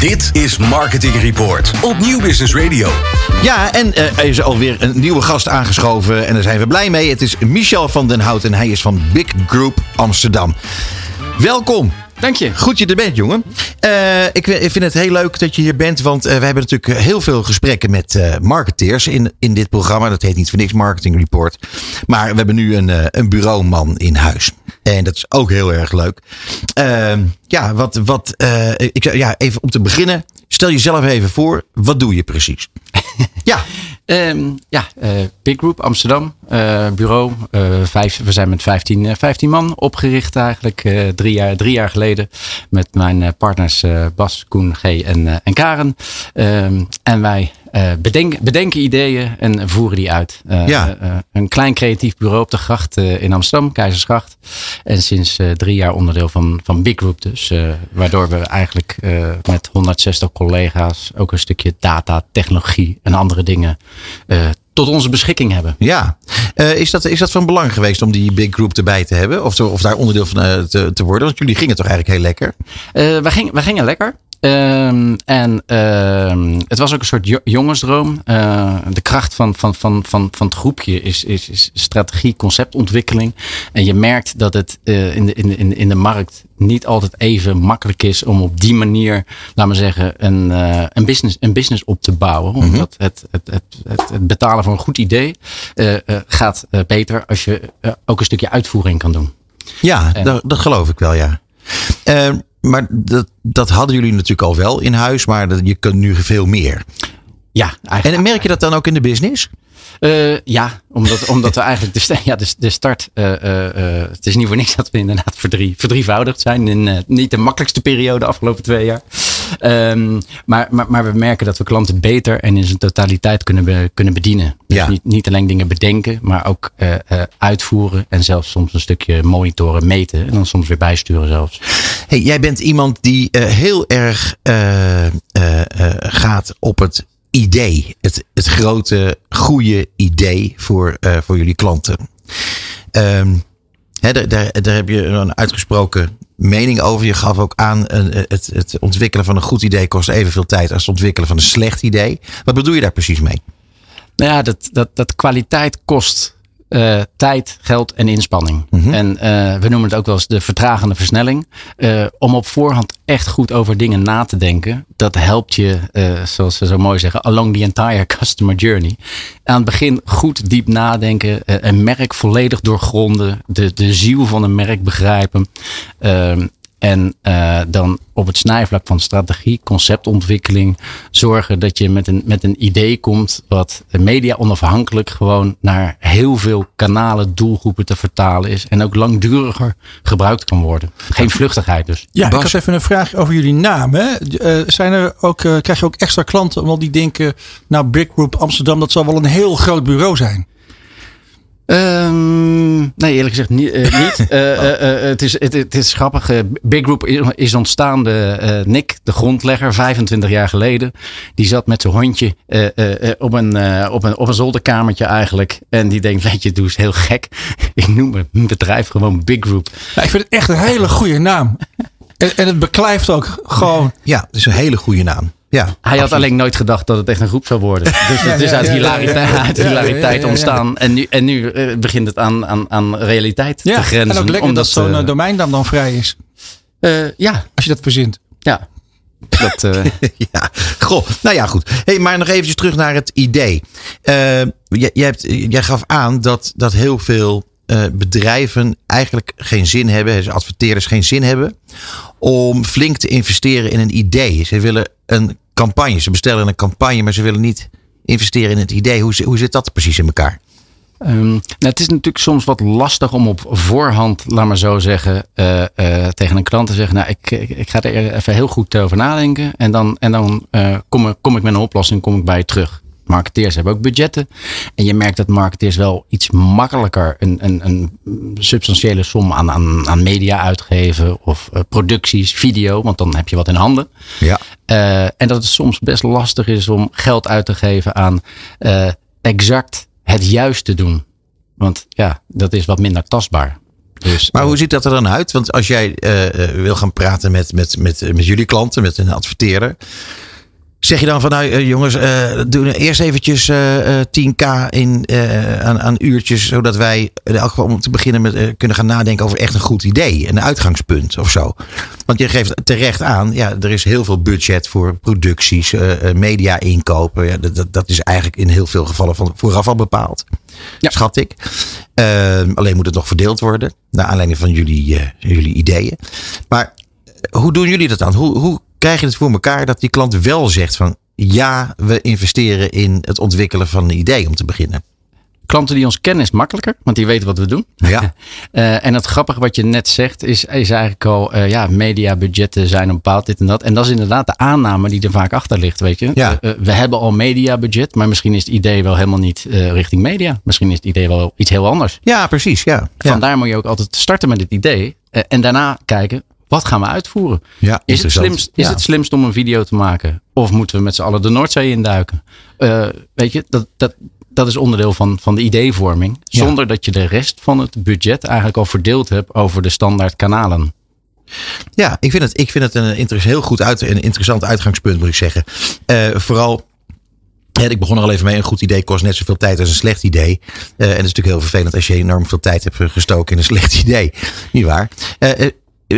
Dit is Marketing Report op Nieuw Business Radio. Ja, en eh, er is alweer een nieuwe gast aangeschoven. En daar zijn we blij mee. Het is Michel van den Hout en hij is van Big Group Amsterdam. Welkom. Dank je. Goed je er bent, jongen. Uh, ik, vind het heel leuk dat je hier bent, want uh, we hebben natuurlijk heel veel gesprekken met uh, marketeers in, in dit programma. Dat heet niet voor niks Marketing Report. Maar we hebben nu een, een bureauman in huis. En dat is ook heel erg leuk. Ja, wat, wat, ik, ja, even om te beginnen. Stel jezelf even voor. Wat doe je precies? ja. Um, ja, uh, Big Group Amsterdam, uh, bureau. Uh, vijf, we zijn met 15, 15 man opgericht eigenlijk drie, jaar, drie jaar geleden. Met mijn partners Bas, Koen, G en, en Karen. Um, en wij bedenken, bedenken ideeën en voeren die uit. ja. een klein creatief bureau op de gracht in Amsterdam, Keizersgracht. En sinds drie jaar onderdeel van, van Big Group dus. waardoor we eigenlijk met 160 collega's ook een stukje data, technologie en andere dingen uh, tot onze beschikking hebben. Ja, uh, is, dat, is dat van belang geweest om die big group erbij te hebben? Of, te, of daar onderdeel van uh, te, te, worden? Want jullie gingen toch eigenlijk heel lekker? wij, gingen, wij gingen lekker. Um, en uh, het was ook een soort jongensdroom. Uh, de kracht van, van, van, van, van het groepje is, is, is strategie, conceptontwikkeling. En je merkt dat het uh, in, de, in, de, in de markt niet altijd even makkelijk is om op die manier, laten we zeggen, een, uh, een, business, een business op te bouwen. Mm -hmm. Omdat het, het, het, het, het betalen voor een goed idee gaat beter als je ook een stukje uitvoering kan doen. Ja, en, dat, dat geloof ik wel, ja. Ehm, maar dat, dat hadden jullie natuurlijk al wel in huis, maar dat, je kunt nu veel meer. Ja, eigenlijk. En merk je dat dan ook in de business? Uh, ja, omdat, omdat we eigenlijk de, ja, de, de start. Uh, uh, het is niet voor niks dat we inderdaad verdrie, verdrievoudigd zijn. In niet de makkelijkste periode de afgelopen twee jaar. Um, maar, maar, maar we merken dat we klanten beter en in zijn totaliteit kunnen, be, kunnen bedienen. Dus ja. niet, niet alleen dingen bedenken, maar ook uitvoeren. En zelfs soms een stukje monitoren, meten. En dan soms weer bijsturen zelfs. Hey, jij bent iemand die heel erg gaat op het idee. Het, het grote, goede idee voor, voor jullie klanten. Um, hè, daar, daar, heb je een uitgesproken mening over. Je gaf ook aan, uh, het, het ontwikkelen van een goed idee kost evenveel tijd als het ontwikkelen van een slecht idee. Wat bedoel je daar precies mee? Nou ja, dat, dat, dat kwaliteit kost uh, tijd, geld en inspanning. Mm -hmm. En uh, we noemen het ook wel eens de vertragende versnelling. Uh, om op voorhand echt goed over dingen na te denken. Dat helpt je, zoals ze zo mooi zeggen, along the entire customer journey. Aan het begin goed diep nadenken. een merk volledig doorgronden. De, de ziel van een merk begrijpen. En uh, dan op het snijvlak van strategie, conceptontwikkeling, zorgen dat je met een, met een idee komt wat media onafhankelijk gewoon naar heel veel kanalen, doelgroepen te vertalen is. En ook langduriger gebruikt kan worden. Geen vluchtigheid dus. Ja, Bas? ik had even een vraag over jullie naam. Hè? Uh, zijn er ook, uh, krijg je ook extra klanten omdat die denken, nou Big Group Amsterdam, dat zal wel een heel groot bureau zijn? Um, nee, eerlijk gezegd niet. Uh, niet. Uh, uh, het, is, het, het, is grappig. Big Group is ontstaan. De, Nick, de grondlegger, 25 jaar geleden. Die zat met zijn hondje op, een, op, een, op een zolderkamertje eigenlijk. En die denkt, weet je, doe eens heel gek. Ik noem mijn bedrijf gewoon Big Group. Ja, ik vind het echt een hele goede naam. en, en het beklijft ook gewoon. Ja, het is een hele goede naam. Ja, hij absoluut. had alleen nooit gedacht dat het echt een groep zou worden. Dus het is uit hilariteit, ontstaan. En nu, en nu uh, begint het aan, aan, aan realiteit te grenzen. En ook lekker omdat, dat zo'n uh, domeinnaam dan vrij is. Uh, ja. Als je dat verzint. Ja. Dat, ja, goh. Nou ja, goed. Hey, maar nog eventjes terug naar het idee. jij, jij, hebt, jij gaf aan dat, dat heel veel bedrijven eigenlijk geen zin hebben, adverteerders geen zin hebben, om flink te investeren in een idee. Ze willen een campagne, ze bestellen een campagne, maar ze willen niet investeren in het idee. Hoe, hoe zit dat precies in elkaar? Um, nou, het is natuurlijk soms wat lastig om op voorhand, laat maar zo zeggen, uh, uh, tegen een klant te zeggen: Nou, ik, ik, ga er even heel goed over nadenken. En dan, en dan uh, kom, kom ik met een oplossing, kom ik bij je terug. Marketeers hebben ook budgetten. En je merkt dat marketeers wel iets makkelijker een, een, een substantiële som aan, aan, aan media uitgeven. Of uh, producties, video, want dan heb je wat in handen. Ja. Uh, en dat het soms best lastig is om geld uit te geven aan uh, exact het juiste doen. Want ja, dat is wat minder tastbaar. Dus, Maar eh, hoe ziet dat er dan uit? Want als jij eh, eh, wil gaan praten met, met, met, met jullie klanten, met een adverteerder. Zeg je dan van nou eh, jongens, eh doen eerst eventjes eh, eh, 10k in, aan, aan uurtjes. Zodat wij in elk geval om te beginnen met kunnen gaan nadenken over echt een goed idee. Een uitgangspunt of zo. Want je geeft terecht aan, ja, er is heel veel budget voor producties, media inkopen. Ja, dat, dat, is eigenlijk in heel veel gevallen van vooraf al bepaald. Ja. Schat ik. Ehm, alleen moet het nog verdeeld worden. Naar aanleiding van jullie, jullie ideeën. Maar hoe doen jullie dat dan? Hoe, hoe krijg je het voor elkaar dat die klant wel zegt van ja, we investeren in het ontwikkelen van een idee om te beginnen? Klanten die ons kennen is makkelijker, want die weten wat we doen. Ja, Eh, en het grappige wat je net zegt is, is eigenlijk al, eh, ja, mediabudgetten zijn een bepaald dit en dat. En dat is inderdaad de aanname die er vaak achter ligt, weet je. Ja. Eh, we hebben al mediabudget, maar misschien is het idee wel helemaal niet richting media. Misschien is het idee wel iets heel anders. ja precies. Ja. Ja. Vandaar moet je ook altijd starten met het idee en daarna kijken, wat gaan we uitvoeren? Ja, Is, het slimst, is Ja. het slimst om een video te maken? Of moeten we met z'n allen de Noordzee induiken? Eh, weet je, dat, dat, dat is onderdeel van, van de ideevorming. Ja. Zonder dat je de rest van het budget eigenlijk al verdeeld hebt over de standaard kanalen. Ja, ik vind het, ik vind het een heel goed uit, een interessant uitgangspunt, moet ik zeggen. Eh, vooral. ik begon er al even mee. Een goed idee kost net zoveel tijd als een slecht idee. Eh, en het is natuurlijk heel vervelend als je enorm veel tijd hebt gestoken in een slecht idee. Niet waar? Eh,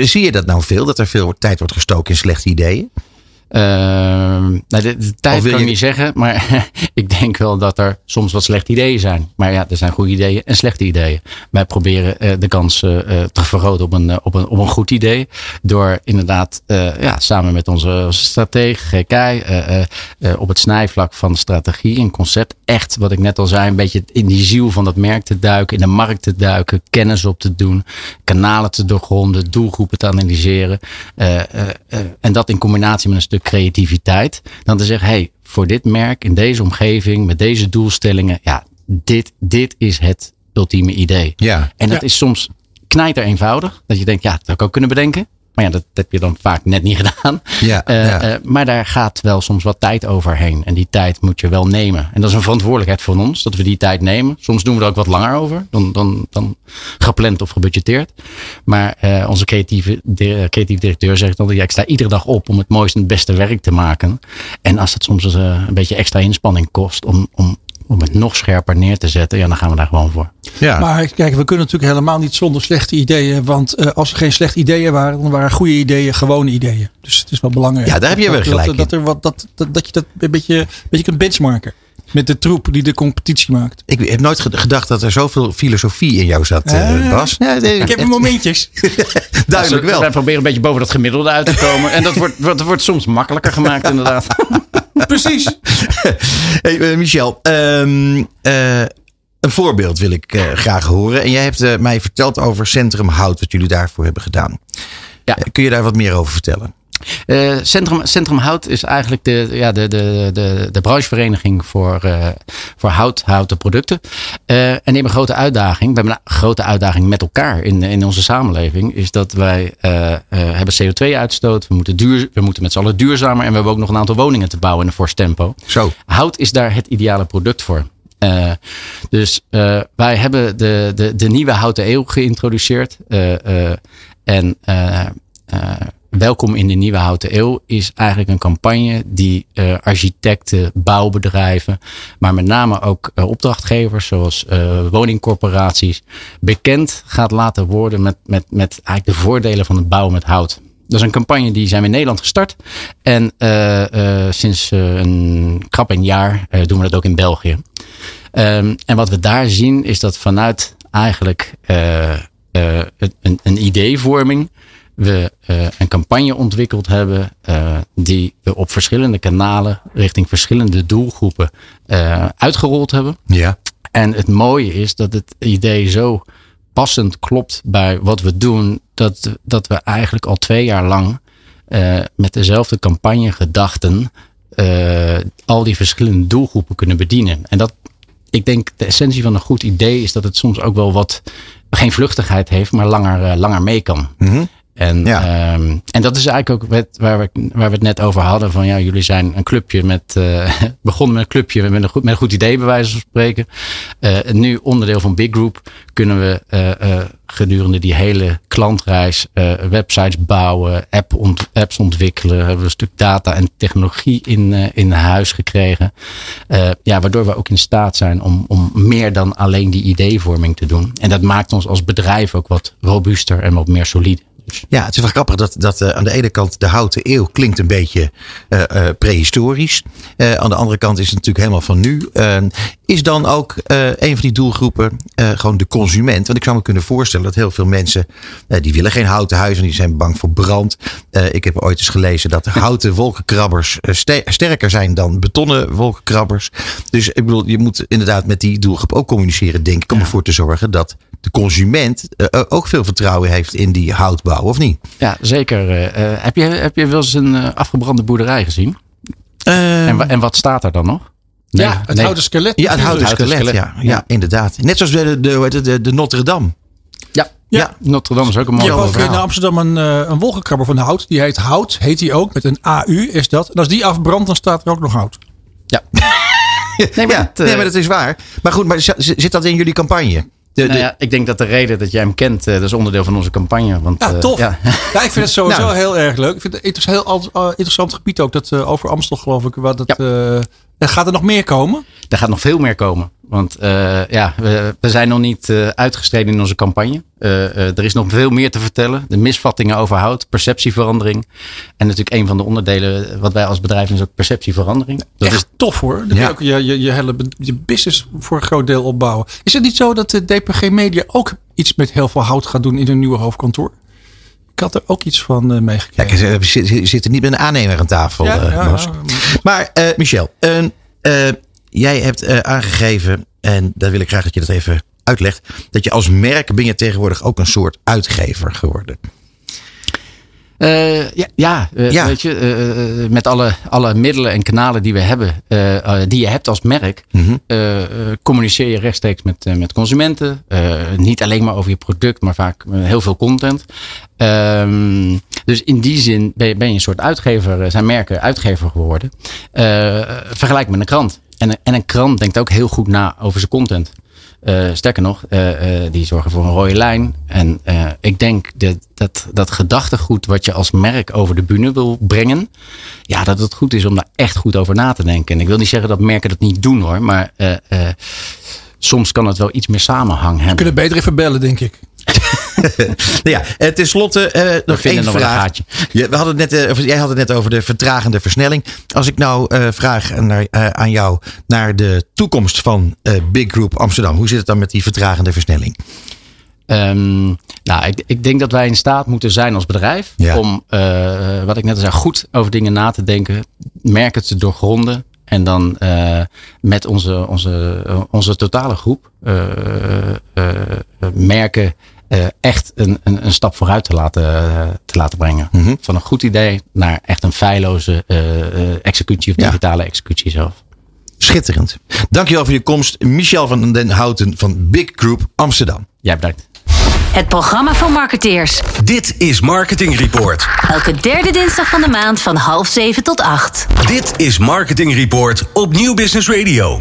zie je dat nou veel? Dat er veel tijd wordt gestoken in slechte ideeën? Ehm, nou, de, tijd wil kan ik je- niet zeggen, maar ik denk wel dat er soms wat slechte ideeën zijn. Maar ja, er zijn goede ideeën en slechte ideeën. Wij proberen eh, de kans eh, eh, te vergroten op een, op, een, op een goed idee. Door inderdaad ja, samen met onze, onze strateeg, GK, eh, eh, op het snijvlak van strategie en concept. Echt, wat ik net al zei, een beetje in die ziel van dat merk te duiken, in de markt te duiken, kennis op te doen, kanalen te doorgronden, doelgroepen te analyseren. en dat in combinatie met een stuk creativiteit. Dan te zeggen, hey, voor dit merk, in deze omgeving, met deze doelstellingen, ja, dit, dit is het ultieme idee. Ja. En dat Ja. is soms knijter eenvoudig. Dat je denkt, ja, dat had ik ook kunnen bedenken. Maar ja, dat heb je dan vaak net niet gedaan. Ja, Eh, ja. eh, maar daar gaat wel soms wat tijd overheen. En die tijd moet je wel nemen. En dat is een verantwoordelijkheid van ons, dat we die tijd nemen. Soms doen we er ook wat langer over dan, dan, dan gepland of gebudgeteerd. Maar eh, onze creatieve, de, directeur zegt altijd, ja, ik sta iedere dag op om het mooiste en het beste werk te maken. En als het soms een beetje extra inspanning kost om, om, om het nog scherper neer te zetten, ja, dan gaan we daar gewoon voor. ja. Maar kijk, we kunnen natuurlijk helemaal niet zonder slechte ideeën. Want eh, als er geen slechte ideeën waren, dan waren goede ideeën gewone ideeën. Dus het is wel belangrijk. Ja, daar heb je dat, wel gelijk dat, dat, er wat, dat, dat, dat je dat een beetje, een beetje kunt benchmarken. Met de troep die de competitie maakt. ik heb nooit ge- gedacht dat er zoveel filosofie in jou zat, eh, Ah. Bas. Ja, nee, Ik heb echt momentjes. duidelijk Wij wel. proberen een beetje boven dat gemiddelde uit te komen. En dat wordt, wordt, wordt soms makkelijker gemaakt, inderdaad. Precies. Hey, eh, Michel, ehm, eh, een voorbeeld wil ik graag horen. En jij hebt mij verteld over Centrum Hout, wat jullie daarvoor hebben gedaan. Ja. Kun je daar wat meer over vertellen? Eh, Centrum, Centrum Hout is eigenlijk de, ja, de, de, de, de branchevereniging voor, eh, voor hout, houten producten. Eh, en die hebben een grote uitdaging. We hebben een grote uitdaging met elkaar in, in onze samenleving. Is dat wij eh, eh, hebben CO2-uitstoot. We moeten, duur, we moeten met z'n allen duurzamer. En we hebben ook nog een aantal woningen te bouwen in een fors tempo. Zo. Hout is daar het ideale product voor. Eh, dus eh, wij hebben de, de, de nieuwe houten eeuw geïntroduceerd. Eh, eh, en Welkom in de nieuwe houten eeuw is eigenlijk een campagne die eh, architecten, bouwbedrijven, maar met name ook eh, opdrachtgevers zoals eh, woningcorporaties bekend gaat laten worden met, met, met eigenlijk de voordelen van het bouwen met hout. Dat is een campagne die zijn we in Nederland gestart. En sinds een krap een jaar doen we dat ook in België. Ehm, en wat we daar zien is dat vanuit eigenlijk een, een ideevorming we eh, een campagne ontwikkeld hebben eh, die we op verschillende kanalen richting verschillende doelgroepen eh, uitgerold hebben. Ja. En het mooie is dat het idee zo passend klopt bij wat we doen, dat, dat we eigenlijk al twee jaar lang met dezelfde campagnegedachten eh, al die verschillende doelgroepen kunnen bedienen. En dat, ik denk, de essentie van een goed idee is dat het soms ook wel wat, geen vluchtigheid heeft, maar langer, langer mee kan. Mhm. En, ja. um, en dat is eigenlijk ook met, waar, we, waar we het net over hadden. Van ja, jullie zijn een clubje met. Uh, begonnen met een clubje met een goed, met een goed idee, bij wijze van spreken. Uh, nu onderdeel van Big Group kunnen we uh, gedurende die hele klantreis websites bouwen, app ont, apps ontwikkelen. Hebben we een stuk data en technologie in, in huis gekregen. ja, waardoor we ook in staat zijn om, om meer dan alleen die ideevorming te doen. En dat maakt ons als bedrijf ook wat robuuster en wat meer solide. Ja, het is wel grappig dat, dat uh, aan de ene kant de houten eeuw klinkt een beetje uh, uh, prehistorisch. aan de andere kant is het natuurlijk helemaal van nu. is dan ook een van die doelgroepen gewoon de consument? Want ik zou me kunnen voorstellen dat heel veel mensen die willen geen houten huizen, die zijn bang voor brand. ik heb ooit eens gelezen dat houten wolkenkrabbers sterker zijn dan betonnen wolkenkrabbers. Dus ik bedoel, je moet inderdaad met die doelgroep ook communiceren, denk ik, om ervoor te zorgen dat de consument ook veel vertrouwen heeft in die houtbouw of niet? Ja, zeker. Uh, heb, je, heb je wel eens een uh, afgebrande boerderij gezien? En, en, wat staat er dan nog? Nee, ja, het nee. houten skelet. Ja, het houten skelet. skelet. Ja, ja, ja, inderdaad. Net zoals de, de, de, de Notre Dame. Ja, ja. ja, Notre Dame is ook een mooi Je hebt ook in Amsterdam een, een wolkenkrabber van hout. Die heet Hout, heet die ook. Met een AU is dat. En als die afbrandt, dan staat er ook nog hout. Ja. nee, maar, ja, dat, nee, maar dat is waar. Maar goed, maar zit dat in jullie campagne? De, nou ja, ik denk dat de reden dat jij hem kent, uh, dat is onderdeel van onze campagne. Want, ja, tof. Uh, ja. ja. ik vind het sowieso nou. heel erg leuk. Ik vind het een heel uh, interessant gebied ook. Dat over Amstel geloof ik. Wat het, gaat er nog meer komen? Er gaat nog veel meer komen. Want uh, ja, we, we, zijn nog niet uh, uitgestreden in onze campagne. Uh, er is nog veel meer te vertellen. De misvattingen over hout, perceptieverandering. En natuurlijk een van de onderdelen wat wij als bedrijf is ook perceptieverandering. Dat Echt is tof hoor. Dat ja. ook je, je, je hele je business voor een groot deel opbouwen. Is het niet zo dat de DPG Media ook iets met heel veel hout gaat doen in hun nieuwe hoofdkantoor? Ik had er ook iets van meegekregen. Ja, we zitten niet met een aannemer aan tafel. Ja, ja, maar uh, Michel, jij hebt aangegeven, en daar wil ik graag dat je dat even uitlegt, dat je als merk ben je tegenwoordig ook een soort uitgever geworden. Uh, ja, ja, uh, ja, weet je, uh, met alle, alle middelen en kanalen die we hebben, die je hebt als merk, mm -hmm. communiceer je rechtstreeks met, met consumenten. niet alleen maar over je product, maar vaak heel veel content. Um, dus in die zin ben je, ben je een soort uitgever, zijn merken uitgever geworden. vergelijk met een krant. En, en een krant denkt ook heel goed na over zijn content. Uh, sterker nog, uh, uh, die zorgen voor een rode lijn. En ik denk dat, dat dat gedachtegoed wat je als merk over de bühne wil brengen. Ja, dat het goed is om daar echt goed over na te denken. En ik wil niet zeggen dat merken dat niet doen hoor. Maar soms kan het wel iets meer samenhang hebben. We kunnen beter even bellen, denk ik. nou ja, eh, ten slotte uh, nog één vraag. Je, we hadden het net, uh, jij had het net over de vertragende versnelling. Als ik nou uh, vraag naar, aan jou naar de toekomst van Big Group Amsterdam. Hoe zit het dan met die vertragende versnelling? Um, nou, ik, ik, denk dat wij in staat moeten zijn als bedrijf ja. om, wat ik net al zei, goed over dingen na te denken, merken te doorgronden en dan uh, met onze, onze, onze totale groep uh, uh, merken echt een, een, een, stap vooruit te laten, te laten brengen. Mm -hmm. Van een goed idee naar echt een feilloze executie of digitale ja. executie zelf. Schitterend. Dankjewel voor je komst. Michel van den Houten van Big Group Amsterdam. Jij bedankt. Het programma van marketeers. Dit is Marketing Report. Elke derde dinsdag van de maand van half zeven tot acht. Dit is Marketing Report op Nieuw Business Radio.